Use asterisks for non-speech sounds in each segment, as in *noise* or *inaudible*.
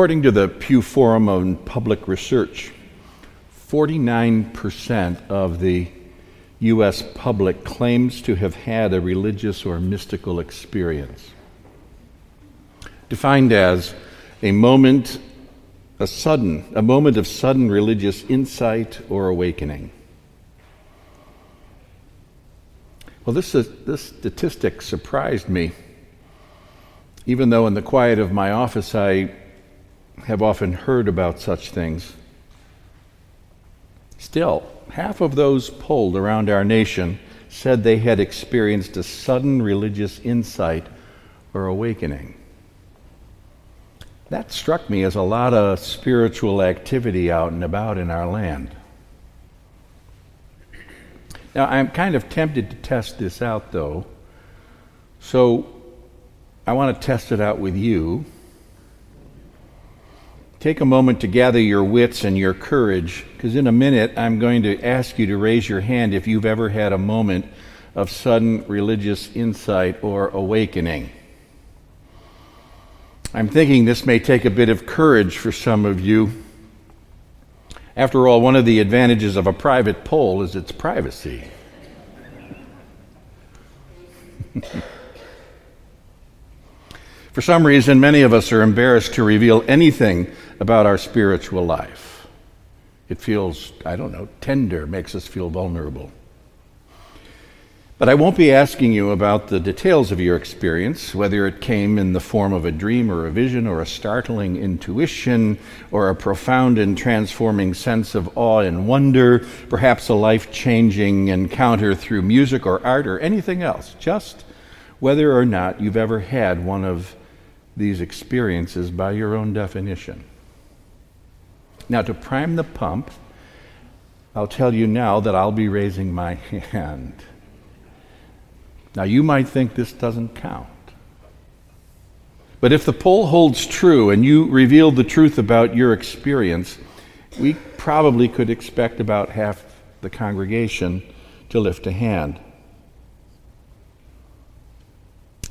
According to the Pew Forum on Public Research, 49% of the U.S. public claims to have had a religious or mystical experience, defined as a moment, a sudden, a moment of sudden religious insight or awakening. Well, this, uh, this statistic surprised me, even though in the quiet of my office I have often heard about such things. Still, half of those polled around our nation said they had experienced a sudden religious insight or awakening. That struck me as a lot of spiritual activity out and about in our land. Now, I'm kind of tempted to test this out, though. So I want to test it out with you Take a moment to gather your wits and your courage, because in a minute I'm going to ask you to raise your hand if you've ever had a moment of sudden religious insight or awakening. I'm thinking this may take a bit of courage for some of you. After all, one of the advantages of a private poll is its privacy. *laughs* For some reason, many of us are embarrassed to reveal anything about our spiritual life. It feels, I don't know, tender, makes us feel vulnerable. But I won't be asking you about the details of your experience, whether it came in the form of a dream or a vision or a startling intuition or a profound and transforming sense of awe and wonder, perhaps a life changing encounter through music or art or anything else. Just whether or not you've ever had one of these experiences by your own definition. Now, to prime the pump, I'll tell you now that I'll be raising my hand. Now, you might think this doesn't count. But if the poll holds true and you reveal the truth about your experience, we probably could expect about half the congregation to lift a hand.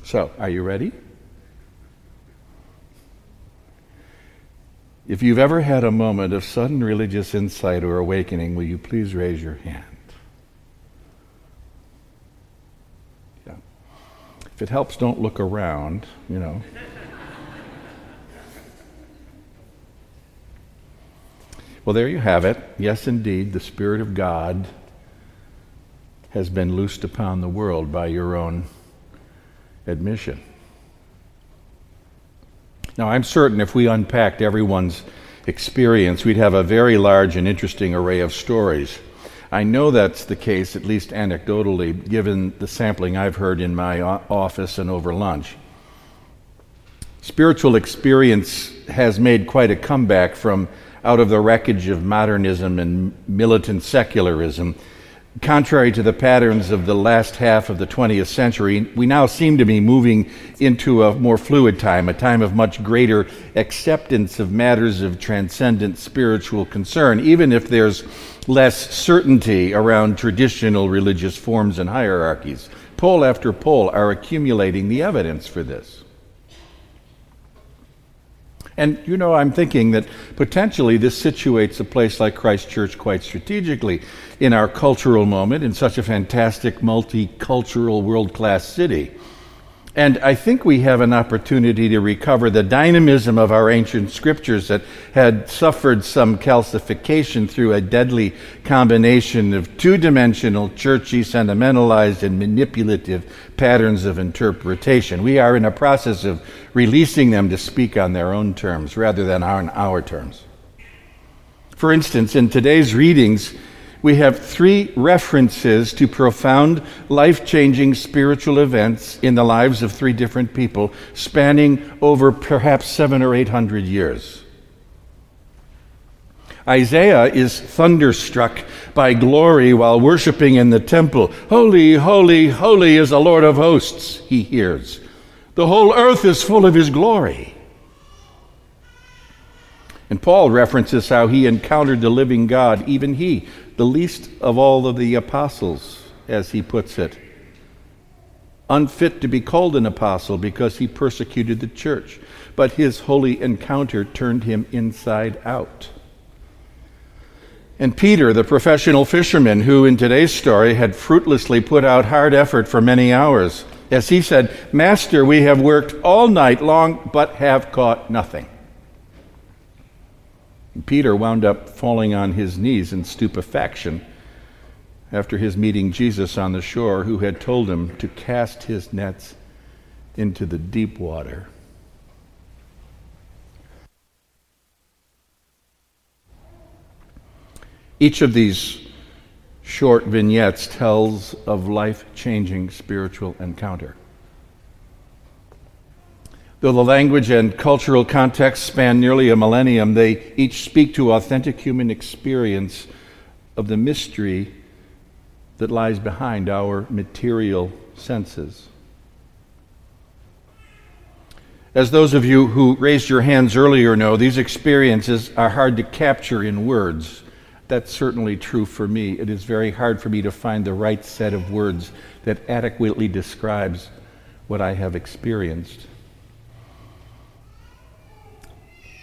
So, are you ready? If you've ever had a moment of sudden religious insight or awakening, will you please raise your hand? Yeah. If it helps, don't look around, you know. well, there you have it. Yes, indeed, the Spirit of God has been loosed upon the world by your own admission. Now, I'm certain if we unpacked everyone's experience, we'd have a very large and interesting array of stories. I know that's the case, at least anecdotally, given the sampling I've heard in my office and over lunch. Spiritual experience has made quite a comeback from out of the wreckage of modernism and militant secularism contrary to the patterns of the last half of the 20th century, we now seem to be moving into a more fluid time, a time of much greater acceptance of matters of transcendent spiritual concern, even if there's less certainty around traditional religious forms and hierarchies. Poll after poll are accumulating the evidence for this. And you know, I'm thinking that potentially this situates a place like Christ Church quite strategically in our cultural moment in such a fantastic multicultural world class city. And I think we have an opportunity to recover the dynamism of our ancient scriptures that had suffered some calcification through a deadly combination of two dimensional, churchy, sentimentalized, and manipulative patterns of interpretation. We are in a process of releasing them to speak on their own terms rather than on our terms. For instance, in today's readings, we have three references to profound, life changing spiritual events in the lives of three different people, spanning over perhaps seven or eight hundred years. Isaiah is thunderstruck by glory while worshiping in the temple. Holy, holy, holy is the Lord of hosts, he hears. The whole earth is full of his glory. And Paul references how he encountered the living God, even he, the least of all of the apostles, as he puts it. unfit to be called an apostle because he persecuted the church. But his holy encounter turned him inside out. And Peter, the professional fisherman who in today's story had fruitlessly put out hard effort for many hours, as he said, Master, we have worked all night long but have caught nothing. Peter wound up falling on his knees in stupefaction after his meeting Jesus on the shore, who had told him to cast his nets into the deep water. Each of these short vignettes tells of life changing spiritual encounter. Though the language and cultural context span nearly a millennium, they each speak to authentic human experience of the mystery that lies behind our material senses. As those of you who raised your hands earlier know, these experiences are hard to capture in words. That's certainly true for me. It is very hard for me to find the right set of words that adequately describes what I have experienced.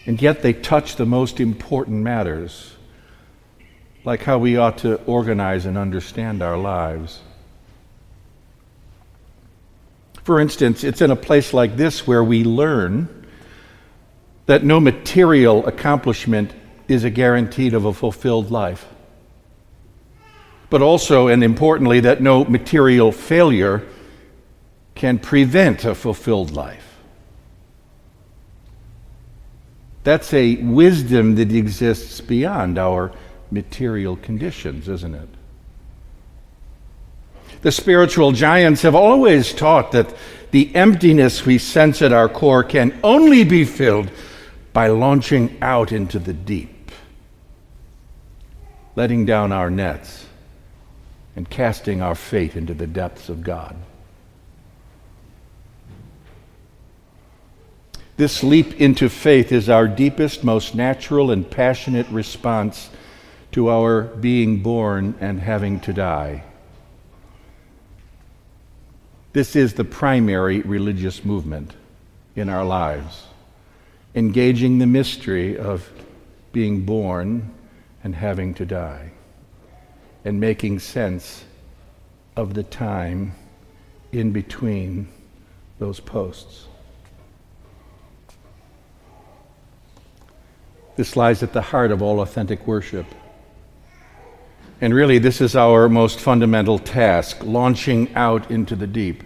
And yet they touch the most important matters, like how we ought to organize and understand our lives. For instance, it's in a place like this where we learn that no material accomplishment is a guarantee of a fulfilled life. But also, and importantly, that no material failure can prevent a fulfilled life. That's a wisdom that exists beyond our material conditions, isn't it? The spiritual giants have always taught that the emptiness we sense at our core can only be filled by launching out into the deep, letting down our nets, and casting our fate into the depths of God. This leap into faith is our deepest, most natural, and passionate response to our being born and having to die. This is the primary religious movement in our lives, engaging the mystery of being born and having to die, and making sense of the time in between those posts. This lies at the heart of all authentic worship. And really, this is our most fundamental task launching out into the deep,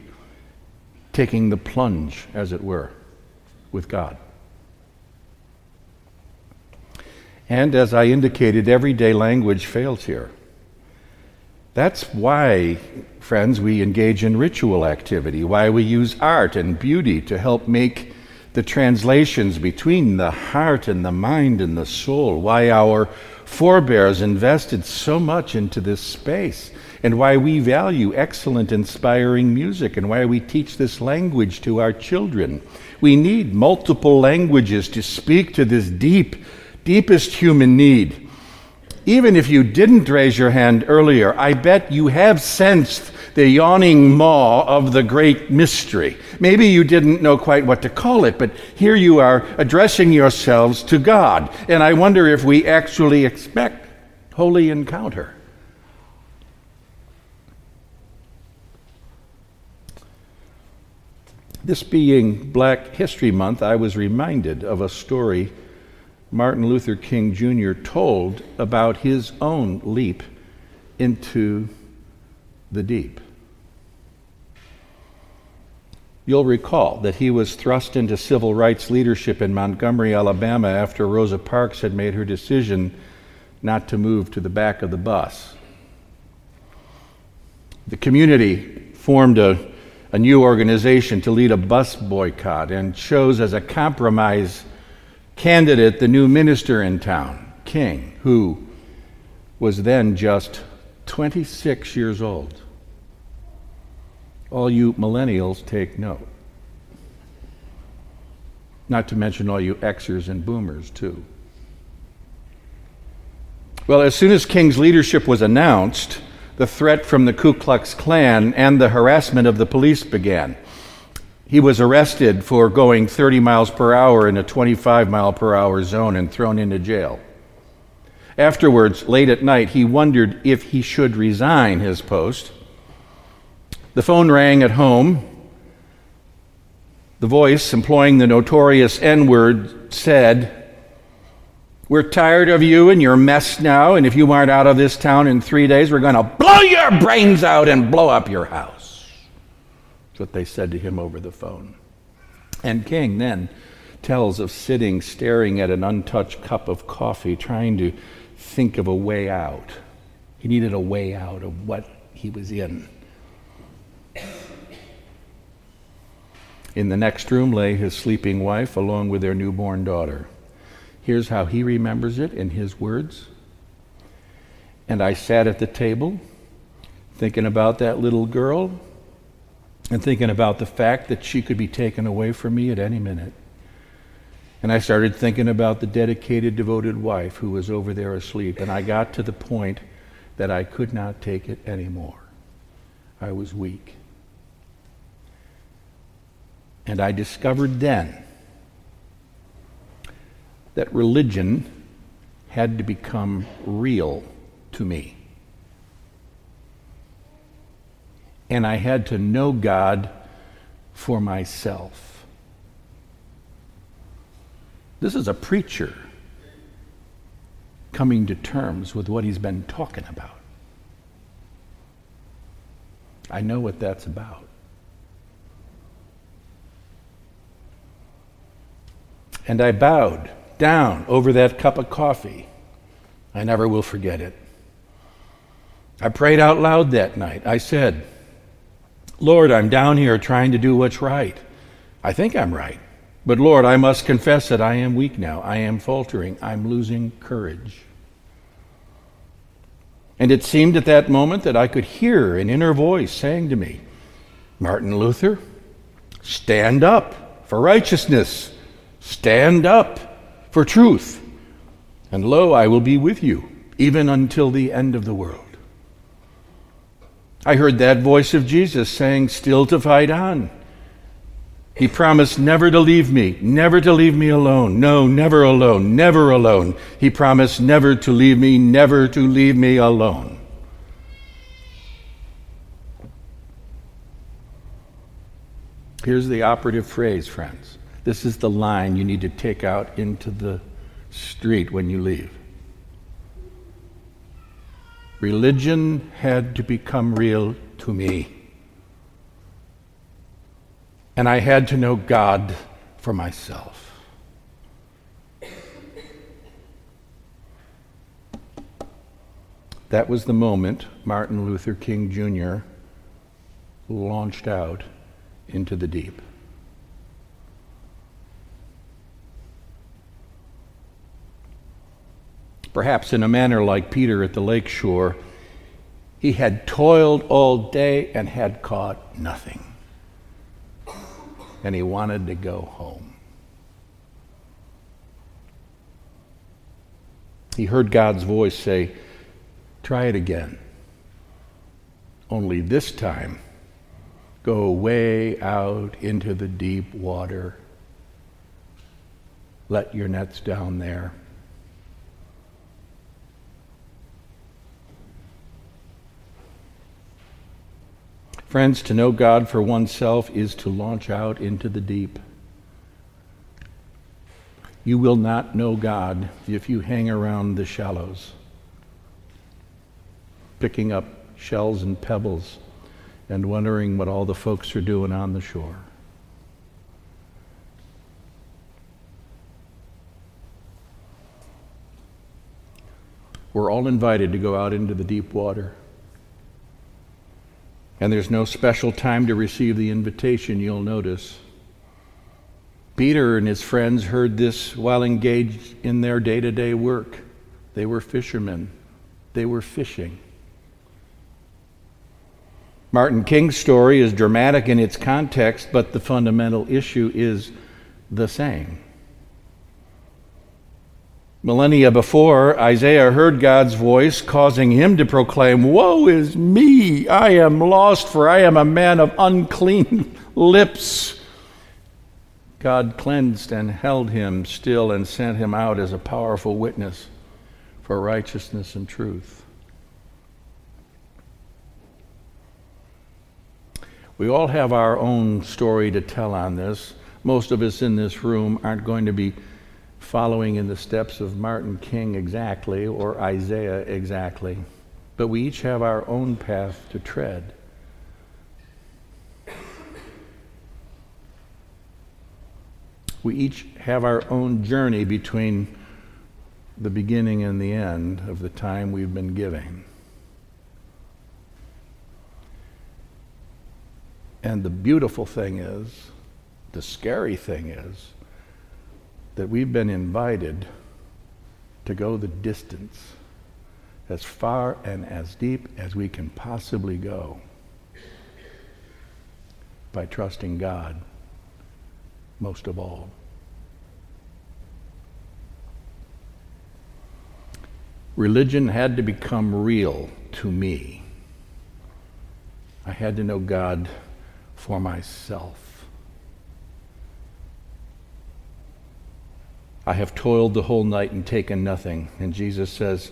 taking the plunge, as it were, with God. And as I indicated, everyday language fails here. That's why, friends, we engage in ritual activity, why we use art and beauty to help make the translations between the heart and the mind and the soul, why our forebears invested so much into this space, and why we value excellent, inspiring music, and why we teach this language to our children. We need multiple languages to speak to this deep, deepest human need. Even if you didn't raise your hand earlier, I bet you have sensed the yawning maw of the great mystery. Maybe you didn't know quite what to call it, but here you are addressing yourselves to God. And I wonder if we actually expect holy encounter. This being Black History Month, I was reminded of a story Martin Luther King Jr. told about his own leap into the deep. You'll recall that he was thrust into civil rights leadership in Montgomery, Alabama, after Rosa Parks had made her decision not to move to the back of the bus. The community formed a, a new organization to lead a bus boycott and chose as a compromise candidate the new minister in town, King, who was then just 26 years old. All you millennials take note. Not to mention all you Xers and boomers, too. Well, as soon as King's leadership was announced, the threat from the Ku Klux Klan and the harassment of the police began. He was arrested for going 30 miles per hour in a 25 mile per hour zone and thrown into jail. Afterwards, late at night, he wondered if he should resign his post. The phone rang at home. The voice, employing the notorious N word, said, We're tired of you and your mess now, and if you aren't out of this town in three days, we're going to blow your brains out and blow up your house. That's what they said to him over the phone. And King then tells of sitting staring at an untouched cup of coffee, trying to think of a way out. He needed a way out of what he was in. In the next room lay his sleeping wife along with their newborn daughter. Here's how he remembers it in his words. And I sat at the table thinking about that little girl and thinking about the fact that she could be taken away from me at any minute. And I started thinking about the dedicated, devoted wife who was over there asleep. And I got to the point that I could not take it anymore. I was weak. And I discovered then that religion had to become real to me. And I had to know God for myself. This is a preacher coming to terms with what he's been talking about. I know what that's about. And I bowed down over that cup of coffee. I never will forget it. I prayed out loud that night. I said, Lord, I'm down here trying to do what's right. I think I'm right. But Lord, I must confess that I am weak now. I am faltering. I'm losing courage. And it seemed at that moment that I could hear an inner voice saying to me, Martin Luther, stand up for righteousness, stand up for truth, and lo, I will be with you, even until the end of the world. I heard that voice of Jesus saying, Still to fight on. He promised never to leave me, never to leave me alone. No, never alone, never alone. He promised never to leave me, never to leave me alone. Here's the operative phrase, friends. This is the line you need to take out into the street when you leave. Religion had to become real to me and I had to know God for myself. That was the moment Martin Luther King Jr. launched out into the deep. Perhaps in a manner like Peter at the lake shore, he had toiled all day and had caught nothing and he wanted to go home. He heard God's voice say, Try it again. Only this time, go way out into the deep water. Let your nets down there. Friends, to know God for oneself is to launch out into the deep. You will not know God if you hang around the shallows, picking up shells and pebbles and wondering what all the folks are doing on the shore. We're all invited to go out into the deep water and there's no special time to receive the invitation, you'll notice. Peter and his friends heard this while engaged in their day to day work. They were fishermen, they were fishing. Martin King's story is dramatic in its context, but the fundamental issue is the same. Millennia before, Isaiah heard God's voice, causing him to proclaim, Woe is me! I am lost, for I am a man of unclean *laughs* lips. God cleansed and held him still and sent him out as a powerful witness for righteousness and truth. We all have our own story to tell on this. Most of us in this room aren't going to be following in the steps of Martin King exactly or Isaiah exactly, but we each have our own path to tread. We each have our own journey between the beginning and the end of the time we've been giving. And the beautiful thing is, the scary thing is, that we've been invited to go the distance as far and as deep as we can possibly go by trusting God most of all. Religion had to become real to me. I had to know God for myself. I have toiled the whole night and taken nothing. And Jesus says,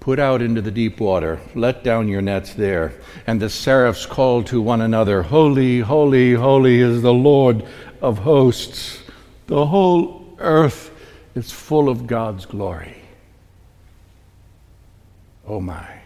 Put out into the deep water, let down your nets there. And the seraphs called to one another, Holy, holy, holy is the Lord of hosts. The whole earth is full of God's glory. Oh my.